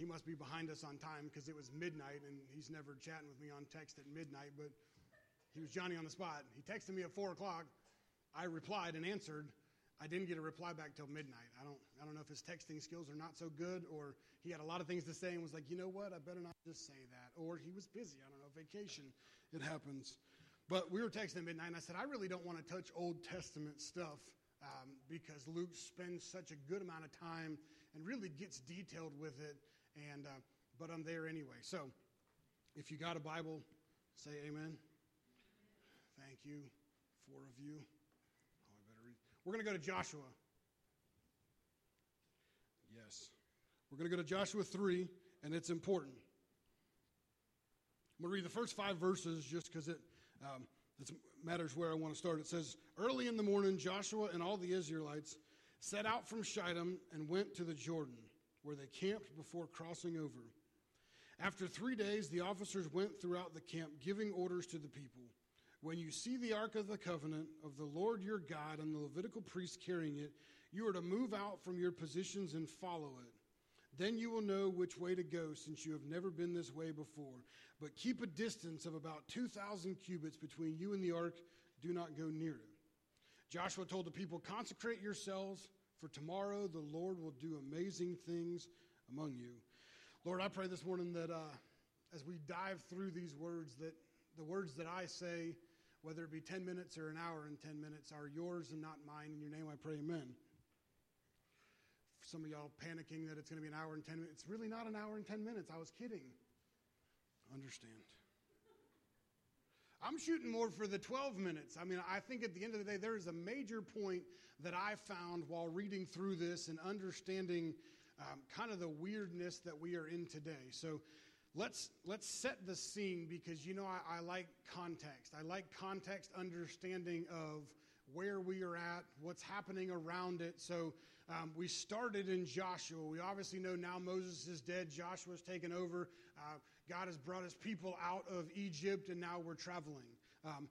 he must be behind us on time because it was midnight and he's never chatting with me on text at midnight, but he was Johnny on the spot. He texted me at four o'clock. I replied and answered. I didn't get a reply back till midnight. I don't, I don't know if his texting skills are not so good or he had a lot of things to say and was like, you know what, I better not just say that. Or he was busy. I don't know, vacation. It happens. But we were texting at midnight and I said, I really don't want to touch Old Testament stuff um, because Luke spends such a good amount of time and really gets detailed with it. And, uh, but I'm there anyway. So if you got a Bible, say amen. Thank you. Four of you. Oh, I better read. We're going to go to Joshua. Yes. We're going to go to Joshua 3, and it's important. I'm going to read the first five verses just because it um, matters where I want to start. It says, Early in the morning, Joshua and all the Israelites set out from Shittim and went to the Jordan, where they camped before crossing over. After three days, the officers went throughout the camp, giving orders to the people. When you see the Ark of the Covenant of the Lord your God and the Levitical priests carrying it, you are to move out from your positions and follow it. Then you will know which way to go, since you have never been this way before. But keep a distance of about 2,000 cubits between you and the ark. Do not go near it. Joshua told the people, Consecrate yourselves, for tomorrow the Lord will do amazing things among you. Lord, I pray this morning that uh, as we dive through these words, that the words that I say, whether it be 10 minutes or an hour and 10 minutes, are yours and not mine. In your name I pray, amen some of y'all panicking that it's going to be an hour and 10 minutes. It's really not an hour and 10 minutes. I was kidding. Understand. I'm shooting more for the 12 minutes. I mean, I think at the end of the day, there is a major point that I found while reading through this and understanding um, kind of the weirdness that we are in today. So let's let's set the scene because you know I, I like context. I like context understanding of where we are at, what's happening around it. So um, we started in Joshua. We obviously know now Moses is dead, Joshua's taken over. Uh, God has brought his people out of Egypt, and now we're traveling. Um,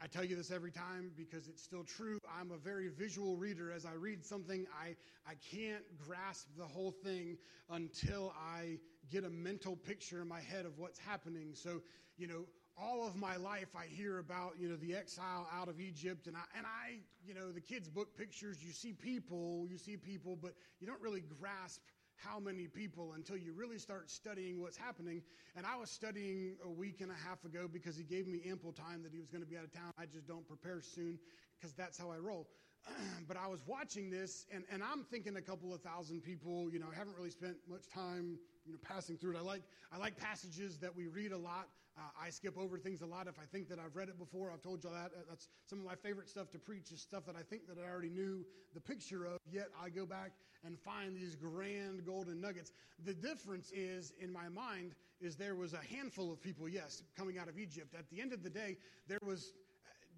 I tell you this every time because it's still true. I'm a very visual reader. As I read something, I, I can't grasp the whole thing until I get a mental picture in my head of what's happening. So, you know, all of my life I hear about, you know, the exile out of Egypt and I and I, you know, the kids book pictures, you see people, you see people, but you don't really grasp how many people until you really start studying what's happening. And I was studying a week and a half ago because he gave me ample time that he was going to be out of town. I just don't prepare soon because that's how I roll. but I was watching this, and, and I'm thinking a couple of thousand people. You know, haven't really spent much time, you know, passing through it. I like I like passages that we read a lot. Uh, I skip over things a lot if I think that I've read it before. I've told you that. Uh, that's some of my favorite stuff to preach is stuff that I think that I already knew the picture of. Yet I go back and find these grand golden nuggets. The difference is in my mind is there was a handful of people, yes, coming out of Egypt. At the end of the day, there was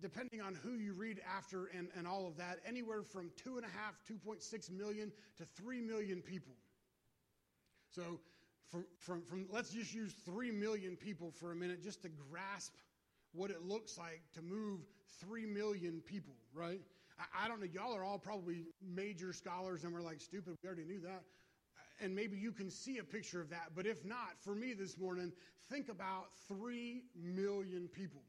depending on who you read after and, and all of that, anywhere from two and a half, 2.6 million to 3 million people. So, from, from, from, let's just use 3 million people for a minute just to grasp what it looks like to move 3 million people, right? I, I don't know, y'all are all probably major scholars and we're like, stupid, we already knew that and maybe you can see a picture of that. But if not, for me this morning, think about 3 million people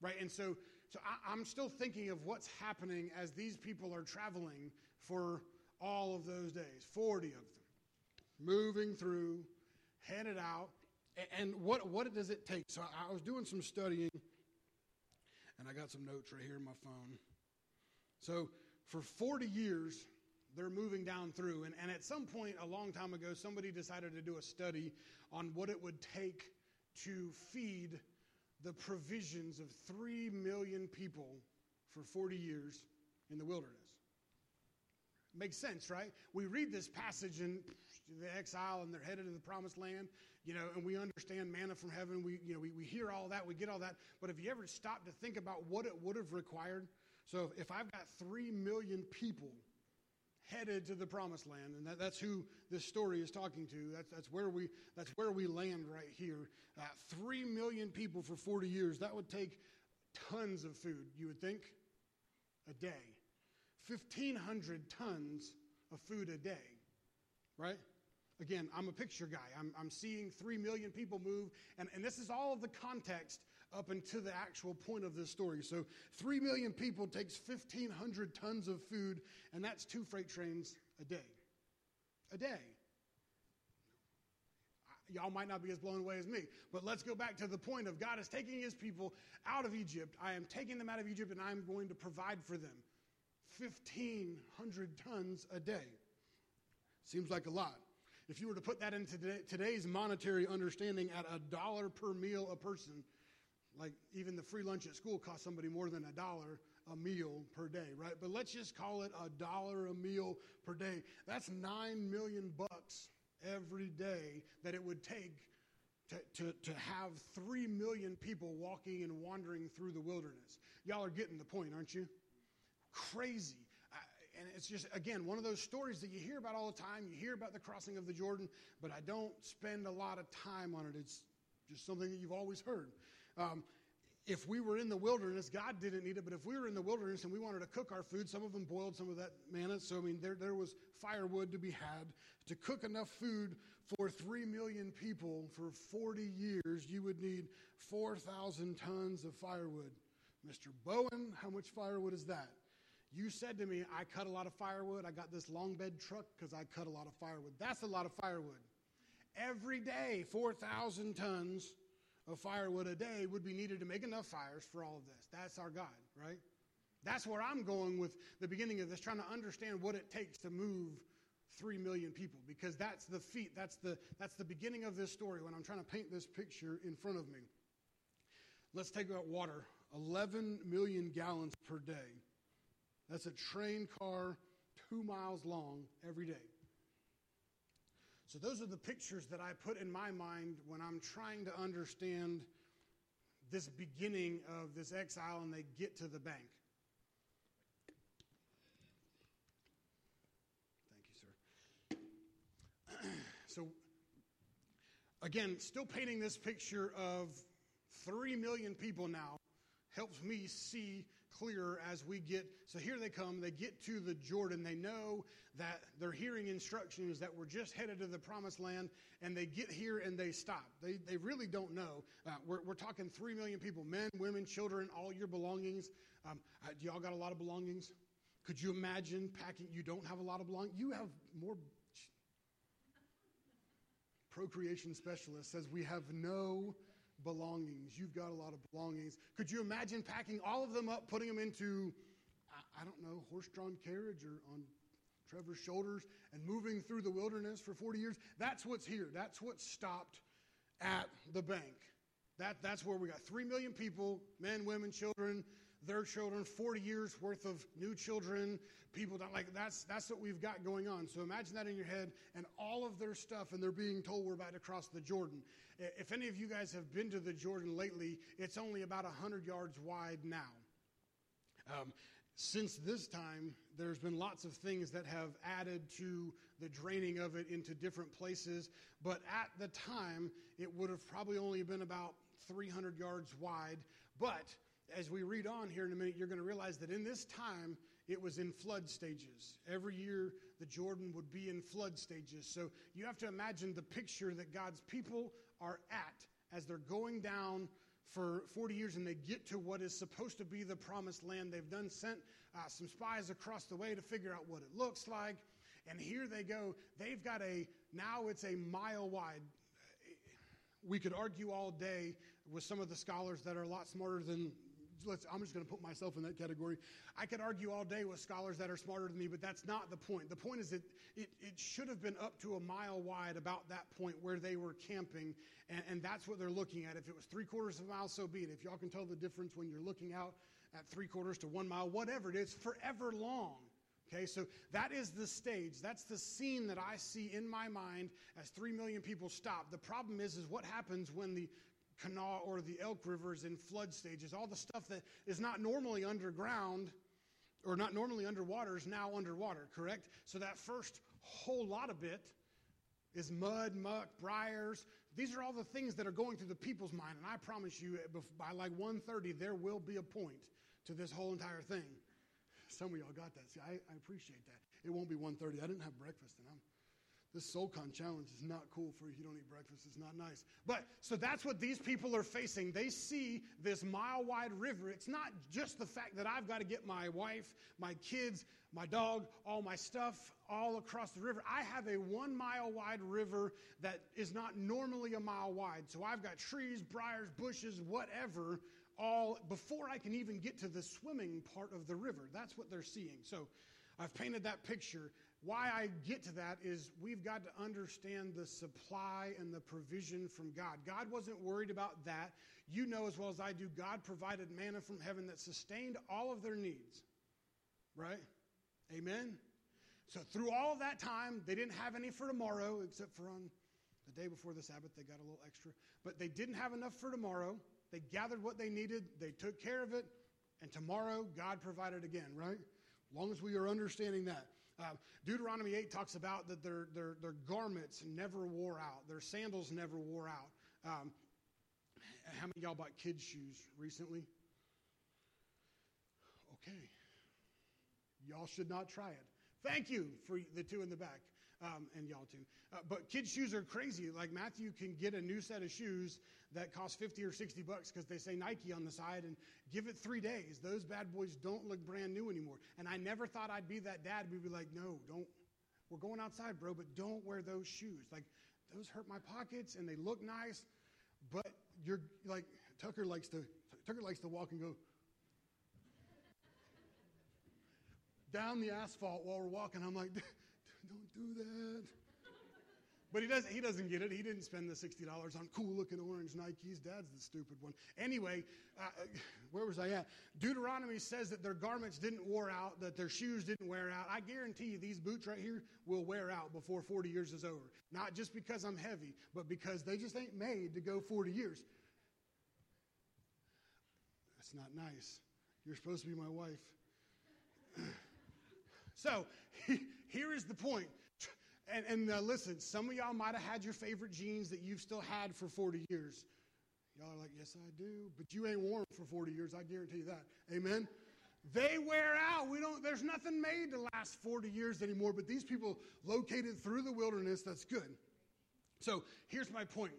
right? And so, so I, am still thinking of what's happening as these people are traveling for all of those days 40 of them, moving through, headed out. And what, what does it take? So I was doing some studying, and I got some notes right here in my phone. So for 40 years, they're moving down through. And, and at some point, a long time ago, somebody decided to do a study on what it would take to feed the provisions of 3 million people for 40 years in the wilderness. Makes sense, right? We read this passage in the exile and they're headed to the promised land, you know, and we understand manna from heaven. We, you know, we, we hear all that, we get all that. But if you ever stop to think about what it would have required, so if I've got 3 million people headed to the promised land and that, that's who this story is talking to that's, that's, where, we, that's where we land right here uh, three million people for 40 years that would take tons of food you would think a day 1500 tons of food a day right again, I'm a picture guy. I'm, I'm seeing three million people move, and, and this is all of the context up until the actual point of this story. So, three million people takes 1,500 tons of food, and that's two freight trains a day. A day. Y'all might not be as blown away as me, but let's go back to the point of God is taking his people out of Egypt. I am taking them out of Egypt, and I'm going to provide for them. 1,500 tons a day. Seems like a lot. If you were to put that into today's monetary understanding at a dollar per meal a person, like even the free lunch at school costs somebody more than a dollar a meal per day, right? But let's just call it a dollar a meal per day. That's nine million bucks every day that it would take to, to, to have three million people walking and wandering through the wilderness. Y'all are getting the point, aren't you? Crazy and it's just, again, one of those stories that you hear about all the time. You hear about the crossing of the Jordan, but I don't spend a lot of time on it. It's just something that you've always heard. Um, if we were in the wilderness, God didn't need it, but if we were in the wilderness and we wanted to cook our food, some of them boiled some of that manna. So, I mean, there, there was firewood to be had. To cook enough food for 3 million people for 40 years, you would need 4,000 tons of firewood. Mr. Bowen, how much firewood is that? You said to me, I cut a lot of firewood. I got this long bed truck because I cut a lot of firewood. That's a lot of firewood. Every day, 4,000 tons of firewood a day would be needed to make enough fires for all of this. That's our God, right? That's where I'm going with the beginning of this, trying to understand what it takes to move 3 million people because that's the feat, that's the, that's the beginning of this story when I'm trying to paint this picture in front of me. Let's take about water 11 million gallons per day that's a train car two miles long every day. So, those are the pictures that I put in my mind when I'm trying to understand this beginning of this exile and they get to the bank. Thank you, sir. so, again, still painting this picture of three million people now helps me see clearer as we get. So here they come. They get to the Jordan. They know that they're hearing instructions that we're just headed to the promised land, and they get here and they stop. They, they really don't know. Uh, we're, we're talking 3 million people men, women, children, all your belongings. Um, uh, y'all got a lot of belongings? Could you imagine packing? You don't have a lot of belongings. You have more. Procreation specialist says we have no belongings. You've got a lot of belongings. Could you imagine packing all of them up, putting them into, I, don't know, horse drawn carriage or on Trevor's shoulders and moving through the wilderness for 40 years? That's what's here. That's what stopped at the bank. That, that's where we got 3 million people men, women, children, their children, 40 years worth of new children, people don't like that's that's what we've got going on. So imagine that in your head and all of their stuff, and they're being told we're about to cross the Jordan. If any of you guys have been to the Jordan lately, it's only about 100 yards wide now. Um, since this time, there's been lots of things that have added to the draining of it into different places. But at the time, it would have probably only been about 300 yards wide. But as we read on here in a minute, you're going to realize that in this time, it was in flood stages. Every year, the Jordan would be in flood stages. So you have to imagine the picture that God's people are at as they're going down for 40 years and they get to what is supposed to be the promised land. They've done sent uh, some spies across the way to figure out what it looks like. And here they go. They've got a, now it's a mile wide. We could argue all day with some of the scholars that are a lot smarter than I'm just going to put myself in that category. I could argue all day with scholars that are smarter than me, but that's not the point. The point is that it, it should have been up to a mile wide about that point where they were camping, and, and that's what they're looking at. If it was three quarters of a mile, so be it. If y'all can tell the difference when you're looking out at three quarters to one mile, whatever it is, forever long. Okay, so that is the stage. That's the scene that I see in my mind as three million people stop. The problem is, is what happens when the Kanawha or the Elk Rivers in flood stages. All the stuff that is not normally underground or not normally underwater is now underwater, correct? So that first whole lot of it is mud, muck, briars. These are all the things that are going through the people's mind. And I promise you, by like 1.30, there will be a point to this whole entire thing. Some of y'all got that. See, I, I appreciate that. It won't be 1.30. I didn't have breakfast, and I'm this SoulCon challenge is not cool for you. You don't eat breakfast. It's not nice. But so that's what these people are facing. They see this mile wide river. It's not just the fact that I've got to get my wife, my kids, my dog, all my stuff all across the river. I have a one mile wide river that is not normally a mile wide. So I've got trees, briars, bushes, whatever, all before I can even get to the swimming part of the river. That's what they're seeing. So I've painted that picture. Why I get to that is we've got to understand the supply and the provision from God. God wasn't worried about that. You know as well as I do, God provided manna from heaven that sustained all of their needs. Right? Amen? So through all of that time, they didn't have any for tomorrow, except for on the day before the Sabbath, they got a little extra. But they didn't have enough for tomorrow. They gathered what they needed, they took care of it, and tomorrow God provided again, right? As long as we are understanding that. Uh, Deuteronomy 8 talks about that their, their, their garments never wore out, their sandals never wore out. Um, how many y'all bought kids' shoes recently? Okay. Y'all should not try it. Thank you for the two in the back, um, and y'all too. Uh, but kids' shoes are crazy. Like Matthew can get a new set of shoes that cost 50 or 60 bucks because they say Nike on the side and give it three days. Those bad boys don't look brand new anymore. And I never thought I'd be that dad. We'd be like, no, don't. We're going outside, bro, but don't wear those shoes. Like, those hurt my pockets and they look nice, but you're like, Tucker likes to, Tucker likes to walk and go, down the asphalt while we're walking. I'm like, don't do that. But he doesn't, he doesn't get it. He didn't spend the $60 on cool looking orange Nikes. Dad's the stupid one. Anyway, uh, where was I at? Deuteronomy says that their garments didn't wear out, that their shoes didn't wear out. I guarantee you these boots right here will wear out before 40 years is over. Not just because I'm heavy, but because they just ain't made to go 40 years. That's not nice. You're supposed to be my wife. so here is the point and, and uh, listen, some of y'all might have had your favorite jeans that you've still had for 40 years. Y'all are like, yes, I do. But you ain't worn for 40 years, I guarantee you that. Amen? They wear out. We don't, there's nothing made to last 40 years anymore, but these people located through the wilderness, that's good. So here's my point.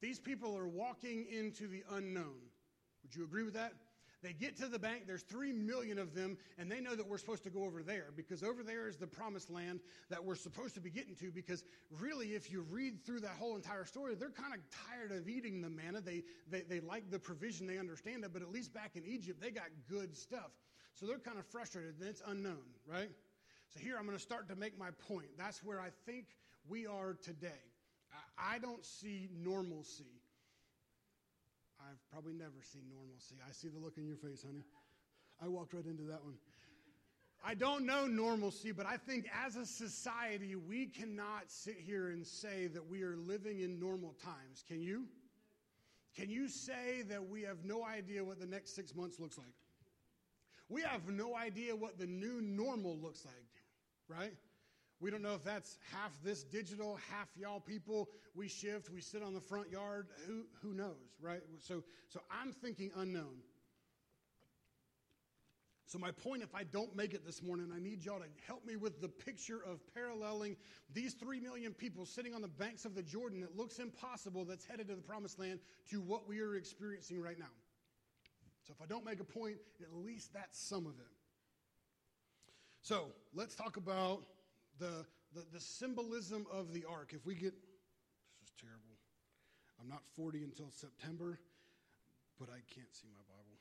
These people are walking into the unknown. Would you agree with that? They get to the bank, there's three million of them, and they know that we're supposed to go over there because over there is the promised land that we're supposed to be getting to. Because really, if you read through that whole entire story, they're kind of tired of eating the manna. They, they, they like the provision, they understand it, but at least back in Egypt, they got good stuff. So they're kind of frustrated, and it's unknown, right? So here I'm going to start to make my point. That's where I think we are today. I don't see normalcy. I've probably never seen normalcy. I see the look in your face, honey. I walked right into that one. I don't know normalcy, but I think as a society, we cannot sit here and say that we are living in normal times. Can you? Can you say that we have no idea what the next six months looks like? We have no idea what the new normal looks like, right? We don't know if that's half this digital, half y'all people. We shift, we sit on the front yard. Who, who knows, right? So, so I'm thinking unknown. So, my point, if I don't make it this morning, I need y'all to help me with the picture of paralleling these three million people sitting on the banks of the Jordan that looks impossible, that's headed to the promised land, to what we are experiencing right now. So, if I don't make a point, at least that's some of it. So, let's talk about the, the, the symbolism of the ark. If we get, this is terrible. I'm not 40 until September, but I can't see my Bible.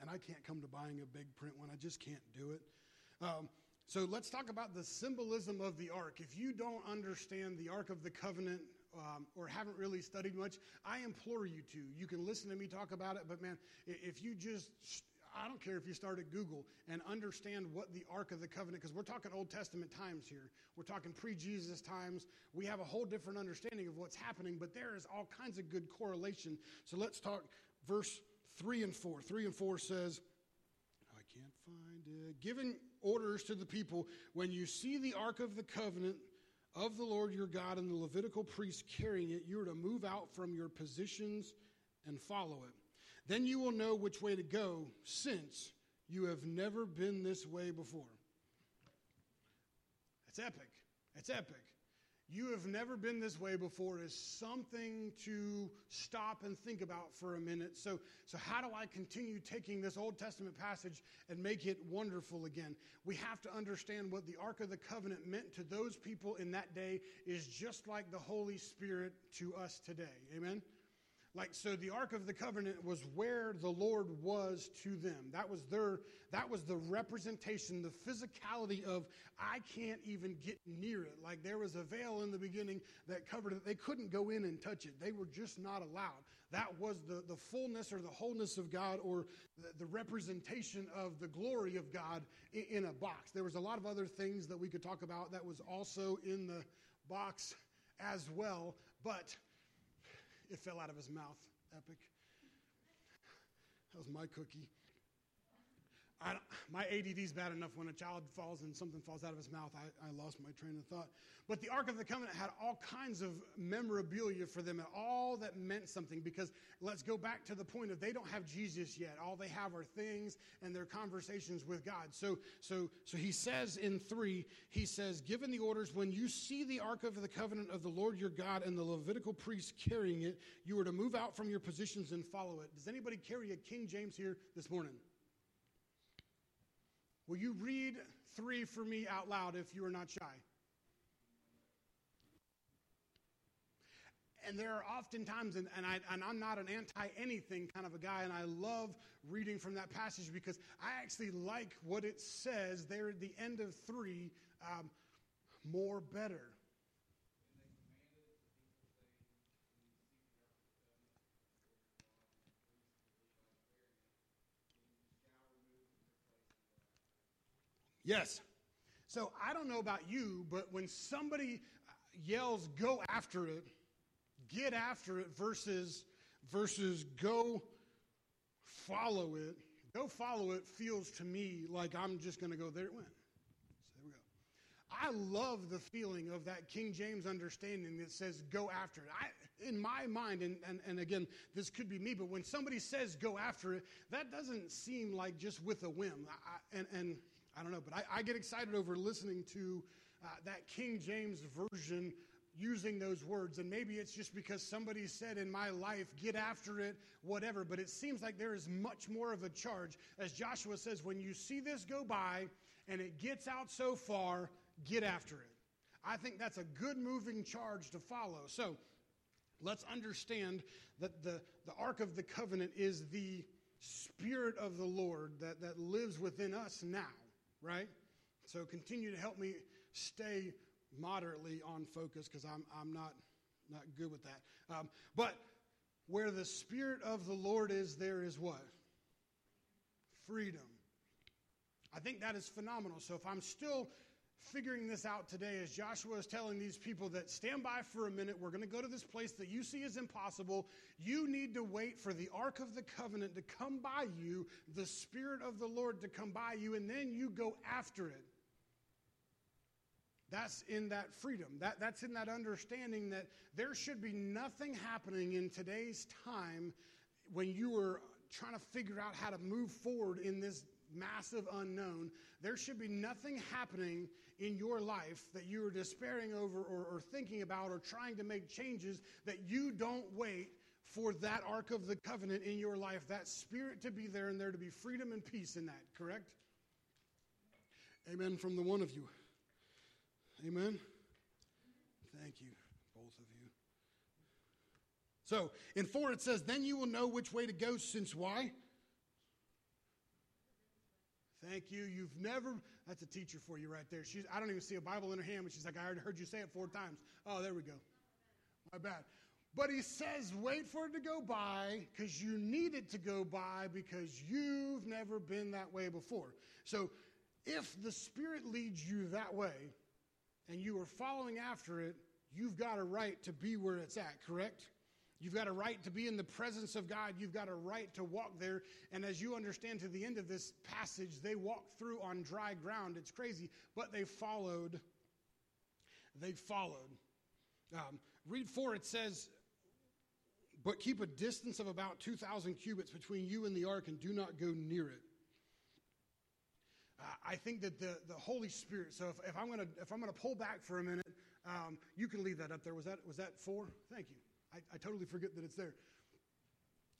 And I can't come to buying a big print one. I just can't do it. Um, so let's talk about the symbolism of the ark. If you don't understand the Ark of the Covenant um, or haven't really studied much, I implore you to. You can listen to me talk about it, but man, if you just I don't care if you start at Google and understand what the Ark of the Covenant, because we're talking Old Testament times here. We're talking pre Jesus times. We have a whole different understanding of what's happening, but there is all kinds of good correlation. So let's talk verse 3 and 4. 3 and 4 says, I can't find it. Giving orders to the people when you see the Ark of the Covenant of the Lord your God and the Levitical priests carrying it, you are to move out from your positions and follow it. Then you will know which way to go, since you have never been this way before. It's epic. It's epic. you have never been this way before is something to stop and think about for a minute. So, so how do I continue taking this Old Testament passage and make it wonderful again? We have to understand what the Ark of the Covenant meant to those people in that day is just like the Holy Spirit to us today. Amen? Like, so the Ark of the Covenant was where the Lord was to them. That was their, that was the representation, the physicality of, I can't even get near it. Like there was a veil in the beginning that covered it. They couldn't go in and touch it. They were just not allowed. That was the, the fullness or the wholeness of God or the, the representation of the glory of God in, in a box. There was a lot of other things that we could talk about that was also in the box as well. But it fell out of his mouth. Epic. That was my cookie. I, my ADD is bad enough when a child falls and something falls out of his mouth. I, I lost my train of thought. But the Ark of the Covenant had all kinds of memorabilia for them and all that meant something because let's go back to the point of they don't have Jesus yet. All they have are things and their conversations with God. So, so, so he says in three, he says, given the orders, when you see the Ark of the Covenant of the Lord your God and the Levitical priests carrying it, you are to move out from your positions and follow it. Does anybody carry a King James here this morning? Will you read three for me out loud if you are not shy? And there are often times, and, and, I, and I'm not an anti anything kind of a guy, and I love reading from that passage because I actually like what it says there at the end of three um, more better. Yes. So I don't know about you, but when somebody uh, yells, go after it, get after it versus, versus go follow it, go follow it feels to me like I'm just going to go there it went. So there we go. I love the feeling of that King James understanding that says go after it. I, in my mind, and, and, and again, this could be me, but when somebody says go after it, that doesn't seem like just with a whim. I, and, and I don't know, but I, I get excited over listening to uh, that King James version using those words. And maybe it's just because somebody said in my life, get after it, whatever. But it seems like there is much more of a charge. As Joshua says, when you see this go by and it gets out so far, get after it. I think that's a good moving charge to follow. So let's understand that the, the Ark of the Covenant is the Spirit of the Lord that, that lives within us now right? So continue to help me stay moderately on focus because I'm, I'm not, not good with that. Um, but where the Spirit of the Lord is, there is what? Freedom. I think that is phenomenal. So if I'm still figuring this out today as Joshua is telling these people that stand by for a minute. We're going to go to this place that you see is impossible. You need to wait for the Ark of the Covenant to come by you, the Spirit of the Lord to come by you, and then you go after it. That's in that freedom. That, that's in that understanding that there should be nothing happening in today's time when you are trying to figure out how to move forward in this massive unknown. There should be nothing happening in your life that you are despairing over or, or thinking about or trying to make changes that you don't wait for that Ark of the Covenant in your life, that Spirit to be there and there to be freedom and peace in that, correct? Amen from the one of you. Amen. Thank you, both of you. So in 4 it says, Then you will know which way to go, since why? Thank you. You've never, that's a teacher for you right there. She's, I don't even see a Bible in her hand, but she's like, I already heard you say it four times. Oh, there we go. My bad. But he says, wait for it to go by because you need it to go by because you've never been that way before. So if the Spirit leads you that way and you are following after it, you've got a right to be where it's at, correct? You've got a right to be in the presence of God. You've got a right to walk there. And as you understand to the end of this passage, they walked through on dry ground. It's crazy, but they followed. They followed. Um, read four, it says, But keep a distance of about 2,000 cubits between you and the ark, and do not go near it. Uh, I think that the, the Holy Spirit, so if, if I'm going to pull back for a minute, Um, you can leave that up there. Was that, was that four? Thank you. I, I totally forget that it's there.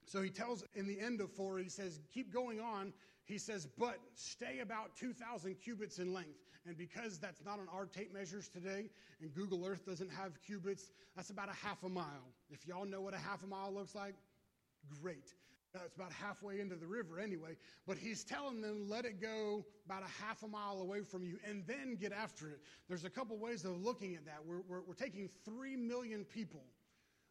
So he tells in the end of four, he says, keep going on. He says, but stay about 2,000 cubits in length. And because that's not on our tape measures today, and Google Earth doesn't have cubits, that's about a half a mile. If y'all know what a half a mile looks like, great. It's about halfway into the river anyway. But he's telling them, let it go about a half a mile away from you and then get after it. There's a couple ways of looking at that. We're, we're, we're taking three million people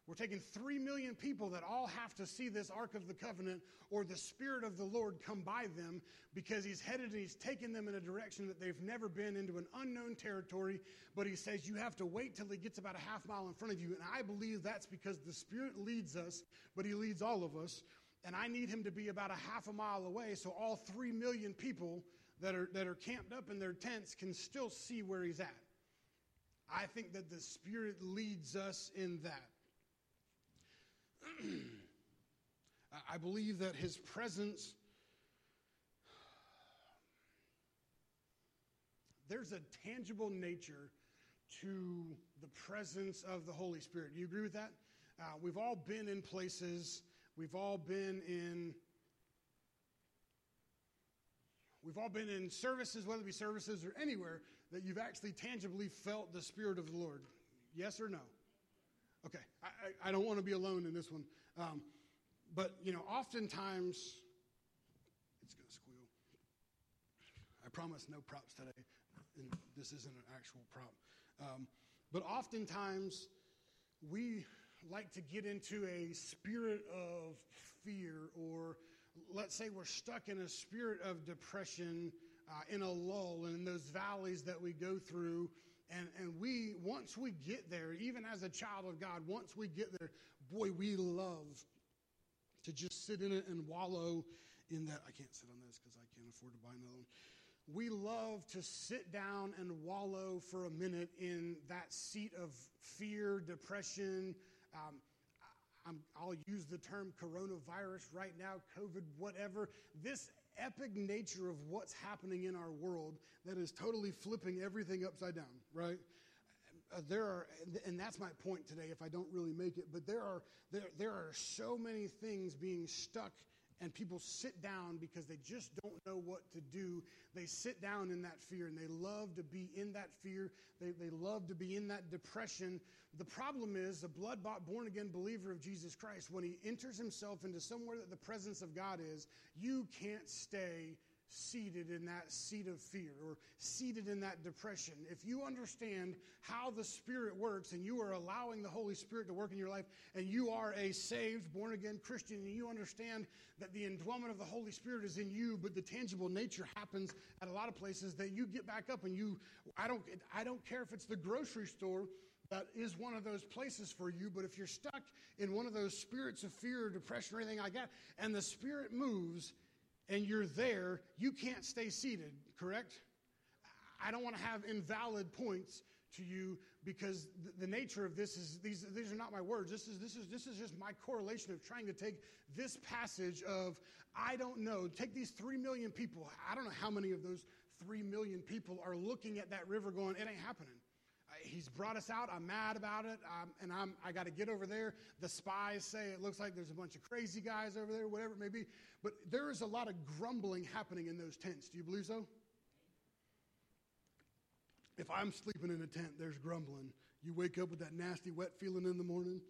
we're taking three million people that all have to see this Ark of the Covenant or the Spirit of the Lord come by them because He's headed and He's taken them in a direction that they've never been into an unknown territory. But He says you have to wait till He gets about a half mile in front of you. And I believe that's because the Spirit leads us, but He leads all of us. And I need Him to be about a half a mile away so all three million people that are, that are camped up in their tents can still see where He's at. I think that the Spirit leads us in that. I believe that his presence, there's a tangible nature to the presence of the Holy Spirit. Do you agree with that? Uh, we've all been in places, we've all been in. We've all been in services, whether it be services or anywhere, that you've actually tangibly felt the Spirit of the Lord. Yes or no? Okay, I, I, don't want to be alone in this one. Um, but, you know, oftentimes, it's going to squeal. I promise no props today. And this isn't an actual prop. Um, but oftentimes, we like to get into a spirit of fear, or let's say we're stuck in a spirit of depression, uh, in a lull, in those valleys that we go through and, and we, once we get there, even as a child of God, once we get there, boy, we love to just sit in it and wallow in that. I can't sit on this because I can't afford to buy another one. We love to sit down and wallow for a minute in that seat of fear, depression. Um, i will use the term coronavirus right now, COVID, whatever. This epic nature of what's happening in our world that is totally flipping everything upside down, right? Uh, there are, and that's my point today if I don't really make it, but there are, there, there are so many things being stuck and people sit down because they just don't know what to do. They sit down in that fear and they love to be in that fear. They, they love to be in that depression. The problem is, a blood bought, born again believer of Jesus Christ, when he enters himself into somewhere that the presence of God is, you can't stay seated in that seat of fear or seated in that depression. If you understand how the Spirit works and you are allowing the Holy Spirit to work in your life and you are a saved, born again Christian and you understand that the indwelling of the Holy Spirit is in you, but the tangible nature happens at a lot of places that you get back up and you, I don't, I don't care if it's the grocery store that is one of those places for you. But if you're stuck in one of those spirits of fear or depression or anything like that, and the Spirit moves, and you're there, you can't stay seated, correct? I don't want to have invalid points to you because the, nature of this is these, these are not my words. This is, this, is, this is just my correlation of trying to take this passage of, I don't know, take these three million people. I don't know how many of those three million people are looking at that river going, it ain't happening he's brought us out. I'm mad about it, um, and I'm, I got to get over there. The spies say it looks like there's a bunch of crazy guys over there, whatever it may be. But there is a lot of grumbling happening in those tents. Do you believe so? If I'm sleeping in a tent, there's grumbling. You wake up with that nasty, wet feeling in the morning.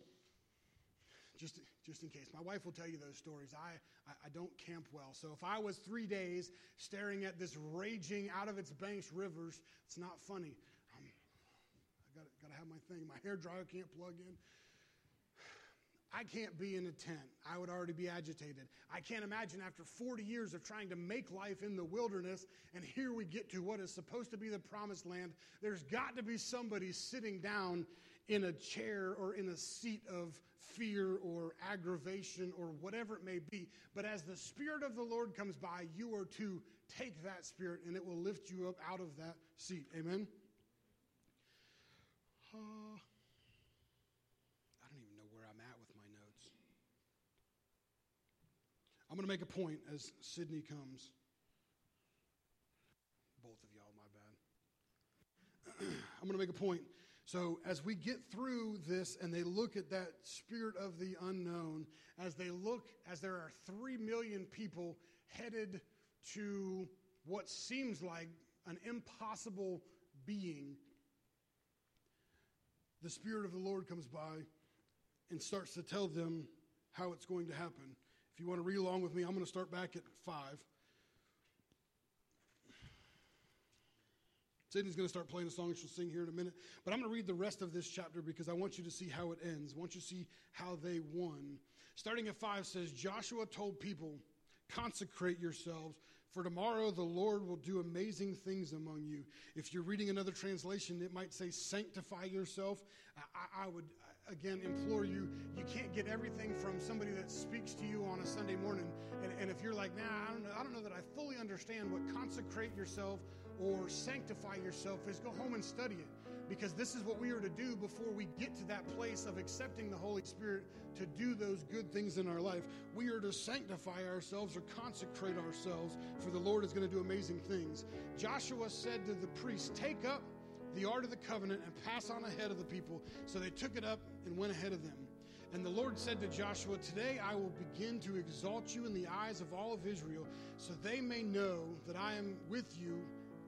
Just, just in case. My wife will tell you those stories. I, I, I don't camp well. So if I was three days staring at this raging out of its banks rivers, it's not funny. Have my thing. My hair dryer can't plug in. I can't be in a tent. I would already be agitated. I can't imagine after 40 years of trying to make life in the wilderness, and here we get to what is supposed to be the promised land. There's got to be somebody sitting down in a chair or in a seat of fear or aggravation or whatever it may be. But as the Spirit of the Lord comes by, you are to take that Spirit and it will lift you up out of that seat. Amen? Uh, I don't even know where I'm at with my notes. I'm going to make a point as Sydney comes. Both of y'all, my bad. I'm going to make a point So, as we get through this and they look at that spirit of the unknown, as they look, as there are three million people headed to what seems like an impossible being, the Spirit of the Lord comes by and starts to tell them how it's going to happen. If you want to read along with me, I'm going to start back at 5. Sydney's going to start playing a song she'll sing here in a minute. But I'm going to read the rest of this chapter because I want you to see how it ends. I want you to see how they won. Starting at 5 says Joshua told people, Consecrate yourselves, for tomorrow the Lord will do amazing things among you. If you're reading another translation, it might say, Sanctify yourself. I, I would, again, implore you, you can't get everything from somebody that speaks to you on a Sunday morning. And, and if you're like, nah, I don't, know, I don't know that I fully understand what consecrate yourself or sanctify yourself is go home and study it because this is what we are to do before we get to that place of accepting the Holy Spirit to do those good things in our life. We are to sanctify ourselves or consecrate ourselves, for the Lord is going to do amazing things. Joshua said to the priests, Take up the Ark of the covenant and pass on ahead of the people. So they took it up and went ahead of them. And the Lord said to Joshua, Today I will begin to exalt you in the eyes of all of Israel, so they may know that I am with you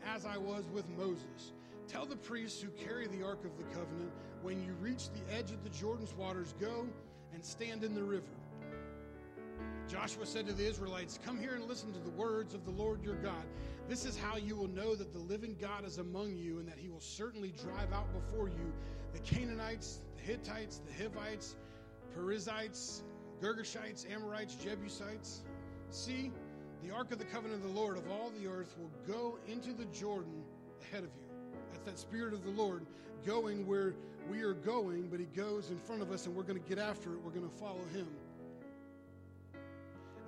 as I was with Moses. Tell the priests who carry the Ark of the Covenant, when you reach the edge of the Jordan's waters, go and stand in the river. Joshua said to the Israelites, Come here and listen to the words of the Lord your God. This is how you will know that the living God is among you, and that he will certainly drive out before you the Canaanites, the Hittites, the Hivites, Perizzites, Girgashites, Amorites, Jebusites. See, the ark of the covenant of the Lord of all the earth will go into the Jordan ahead of you. That's that spirit of the Lord going where we are going, but he goes in front of us and we're going to get after it. We're going to follow him.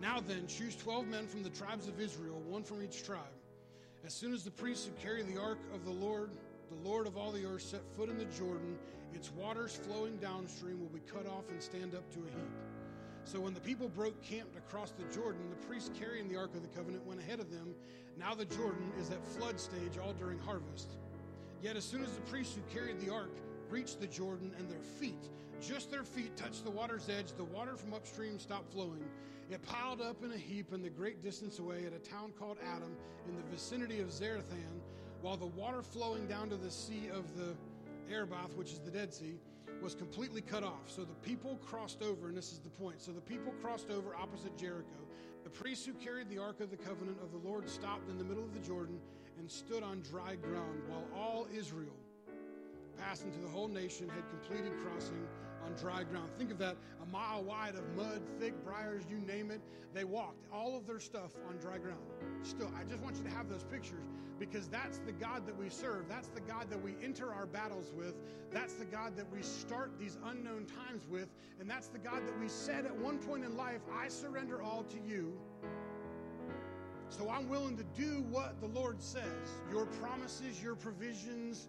Now then, choose 12 men from the tribes of Israel, one from each tribe. As soon as the priests who carry the ark of the Lord, the Lord of all the earth, set foot in the Jordan, its waters flowing downstream will be cut off and stand up to a heap. So when the people broke camp across the Jordan, the priests carrying the Ark of the Covenant went ahead of them. Now the Jordan is at flood stage all during harvest. Yet as soon as the priests who carried the ark reached the Jordan and their feet, just their feet touched the water's edge, the water from upstream stopped flowing. It piled up in a heap in the great distance away at a town called Adam in the vicinity of Zarethan, while the water flowing down to the sea of the Arabah, which is the Dead Sea, was completely cut off. So the people crossed over, and this is the point. So the people crossed over opposite Jericho. The priests who carried the Ark of the Covenant of the Lord stopped in the middle of the Jordan and stood on dry ground, while all Israel, passing to the whole nation, had completed crossing on dry ground. Think of that a mile wide of mud, thick briars, you name it. They walked all of their stuff on dry ground. Still, I just want you to have those pictures because that's the God that we serve. That's the God that we enter our battles with. That's the God that we start these unknown times with. And that's the God that we said at one point in life, I surrender all to you. So I'm willing to do what the Lord says. Your promises, your provisions,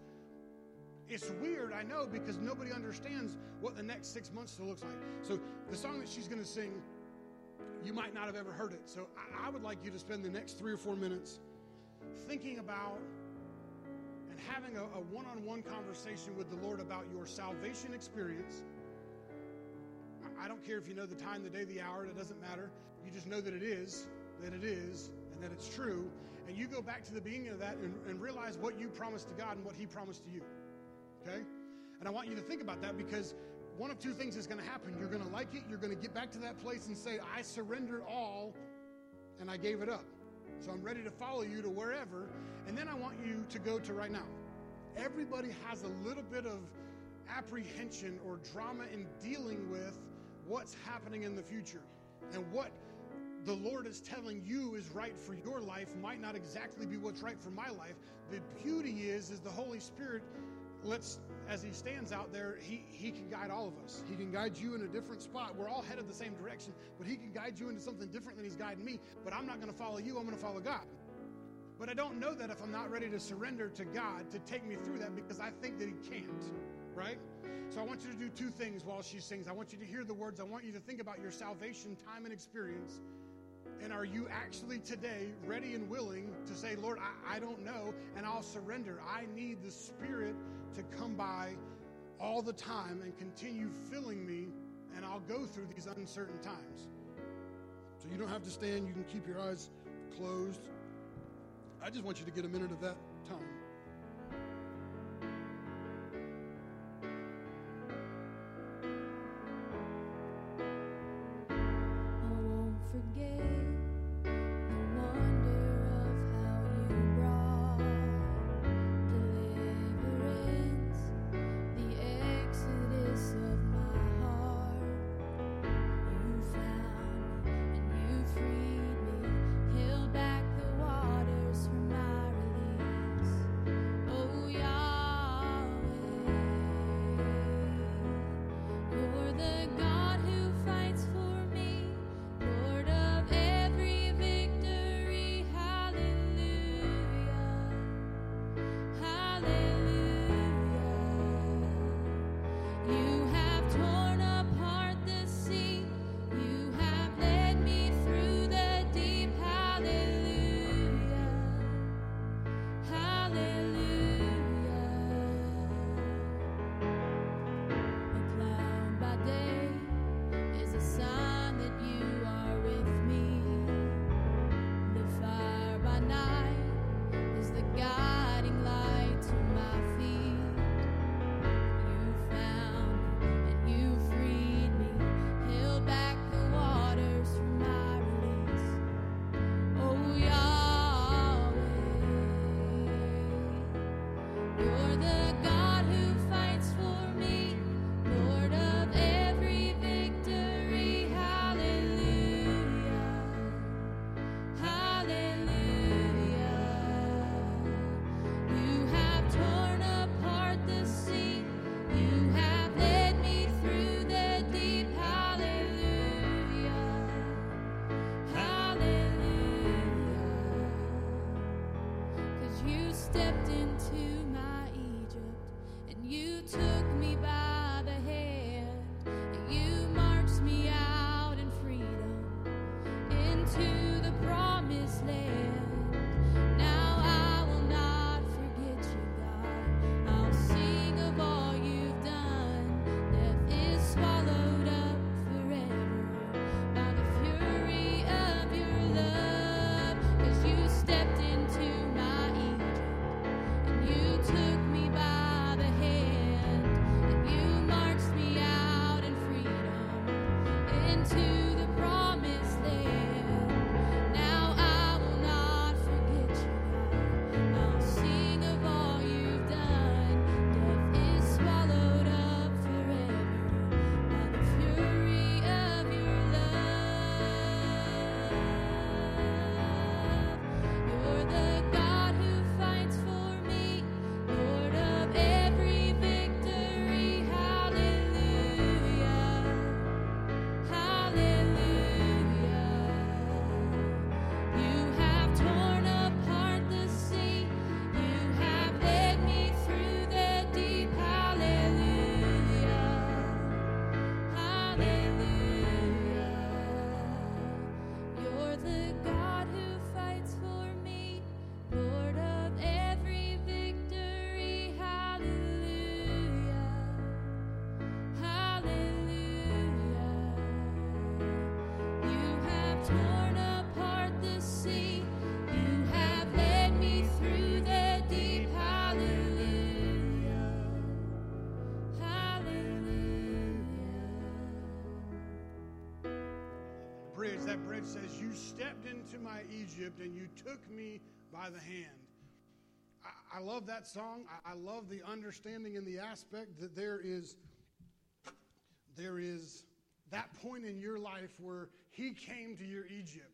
it's weird, I know, because nobody understands what the next six months looks like. So the song that she's going to sing, you might not have ever heard it. So I, I would like you to spend the next three or four minutes thinking about and having a, one-on-one conversation with the Lord about your salvation experience. I, I don't care if you know the time, the day, the hour, it doesn't matter. You just know that it is, that it is, and that it's true. And you go back to the beginning of that and, and realize what you promised to God and what He promised to you. Okay? And I want you to think about that because one of two things is going to happen. You're going to like it, you're going to get back to that place and say, I surrendered all and I gave it up. So I'm ready to follow you to wherever. And then I want you to go to right now. Everybody has a little bit of apprehension or drama in dealing with what's happening in the future. And what the Lord is telling you is right for your life might not exactly be what's right for my life. The beauty is is the Holy Spirit let's as he stands out there he, he can guide all of us. He can guide you in a different spot. We're all headed the same direction but he can guide you into something different than he's guiding me. But i'm not going to follow you i'm going to follow god. But i don't know that if i'm not ready to surrender to god to take me through that because i think that he can't right? So i want you to do two things while she sings. I want you to hear the words. I want you to think about your salvation time and experience And are you actually today ready and willing to say, Lord, I, I don't know, and I'll surrender? I need the Spirit to come by all the time and continue filling me, and I'll go through these uncertain times. So you don't have to stand, you can keep your eyes closed. I just want you to get a minute of that time. Says, You stepped into my Egypt and you took me by the hand. I, I love that song. I, I love the understanding and the aspect that there is there is that point in your life where he came to your Egypt.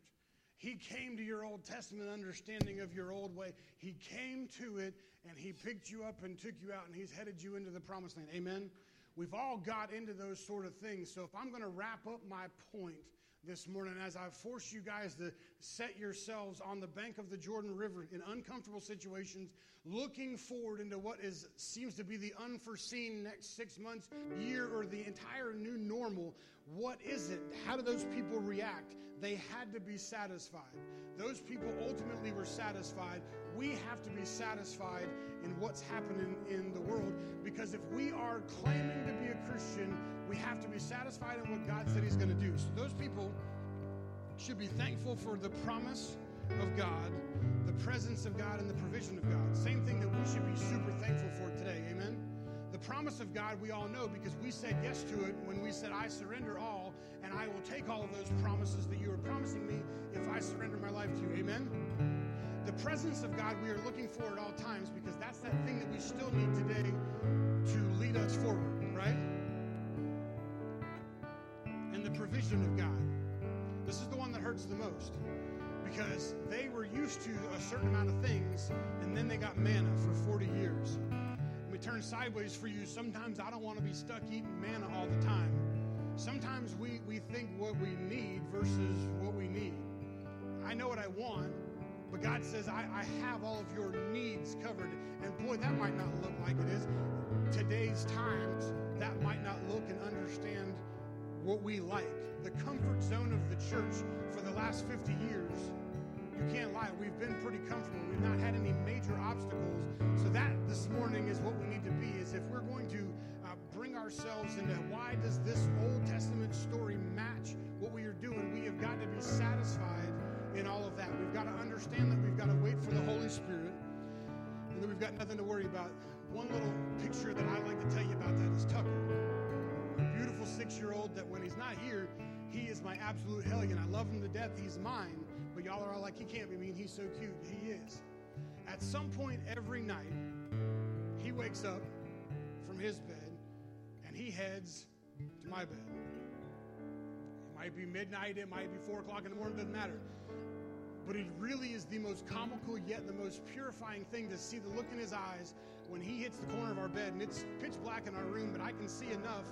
He came to your Old Testament understanding of your old way. He came to it and he picked you up and took you out and he's headed you into the promised land. Amen. We've all got into those sort of things. So if I'm going to wrap up my point, this morning as I force you guys to set yourselves on the bank of the Jordan River in uncomfortable situations, looking forward into what is seems to be the unforeseen next six months, year, or the entire new normal. what is it? How do those people react? They had to be satisfied. Those people ultimately were satisfied. We have to be satisfied in what's happening in the world because if we are claiming to be a Christian, we have to be satisfied in what God said He's going to do. So those people should be thankful for the promise of God, the presence of God, and the provision of God. Same thing that we should be super thankful for today. Amen. The promise of God we all know because we said yes to it when we said, I surrender all, and I will take all of those promises that you are promising me if I surrender my life to you. Amen? The presence of God we are looking for at all times because that's that thing that we still need today to lead us forward, right? And the provision of God. This is the one that hurts the most because they were used to a certain amount of things and then they got manna for 40 years we turn sideways for you, sometimes I don't want to be stuck eating manna all the time. Sometimes we, we think what we need versus what we need. I know what I want, but God says, I, I have all of your needs covered. And boy, that might not look like it is. Today's times, that might not look and understand what we like. The comfort zone of the church for the last 50 years you can't lie. We've been pretty comfortable. We've not had any major obstacles. So that this morning is what we need to be. Is if we're going to uh, bring ourselves into why does this Old Testament story match what we are doing? We have got to be satisfied in all of that. We've got to understand that we've got to wait for the Holy Spirit, and that we've got nothing to worry about. One little picture that I like to tell you about that is Tucker, beautiful six-year-old that when he's not here, he is my absolute hellion. I love him to death. He's mine. But y'all are all like, he can't be mean. He's so cute. He is. At some point every night, he wakes up from his bed and he heads to my bed. It might be midnight, it might be four o'clock in the morning, doesn't matter. But it really is the most comical yet the most purifying thing to see the look in his eyes when he hits the corner of our bed and it's pitch black in our room, but I can see enough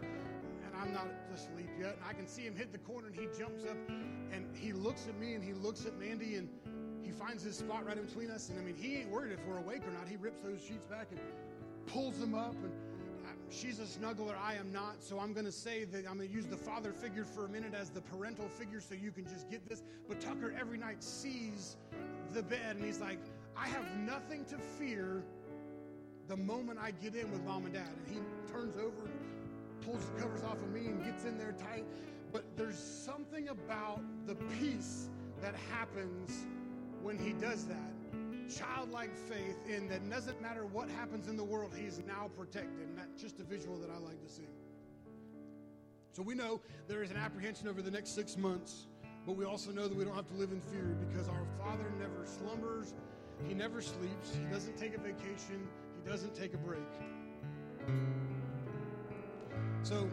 I'm not asleep yet. And I can see him hit the corner and he jumps up and he looks at me and he looks at Mandy and he finds his spot right in between us. And I mean, he ain't worried if we're awake or not. He rips those sheets back and pulls them up. And um, she's a snuggler. I am not. So I'm going to say that I'm going to use the father figure for a minute as the parental figure so you can just get this. But Tucker every night sees the bed and he's like, I have nothing to fear the moment I get in with mom and dad. And he turns over pulls the covers off of me and gets in there tight. But there's something about the peace that happens when he does that. Childlike faith in that doesn't matter what happens in the world, he's now protected. And that's just a visual that I like to see. So we know there is an apprehension over the next six months, but we also know that we don't have to live in fear because our Father never slumbers, He never sleeps, He doesn't take a vacation, He doesn't take a break. So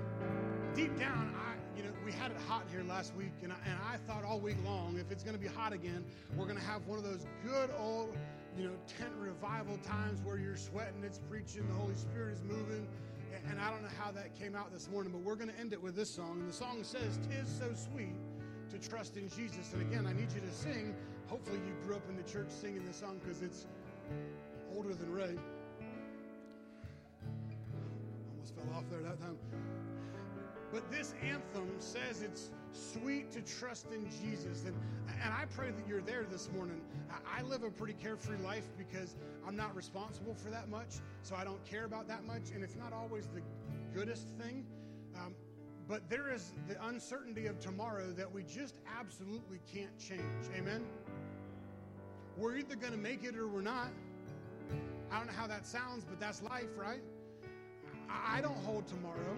deep down, I, you know, we had it hot here last week, and I, and I thought all week long, if it's going to be hot again, we're going to have one of those good old, you know, tent revival times where you're sweating, it's preaching, the Holy Spirit is moving. And, and I don't know how that came out this morning, but we're going to end it with this song. And the song says, "Tis so sweet to trust in Jesus." And again, I need you to sing. Hopefully, you grew up in the church singing this song because it's older than Ray fell off there that time. But this anthem says it's sweet to trust in Jesus. And, and I pray that you're there this morning. I, live a pretty carefree life because I'm not responsible for that much, so I don't care about that much. And it's not always the goodest thing. Um, but there is the uncertainty of tomorrow that we just absolutely can't change. Amen? We're either going to make it or we're not. I don't know how that sounds, but that's life, right? I don't hold tomorrow.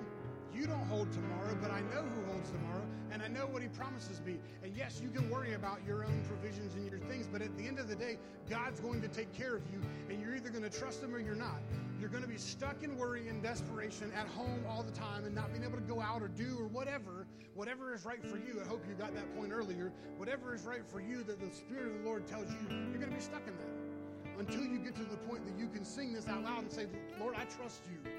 You don't hold tomorrow, but I know who holds tomorrow, and I know what He promises me. And yes, you can worry about your own provisions and your things, but at the end of the day, God's going to take care of you, and you're either going to trust Him or you're not. You're going to be stuck in worry and desperation at home all the time and not being able to go out or do or whatever, whatever is right for you. I hope you got that point earlier. Whatever is right for you that the Spirit of the Lord tells you, you're going to be stuck in that until you get to the point that you can sing this out loud and say, Lord, I trust you.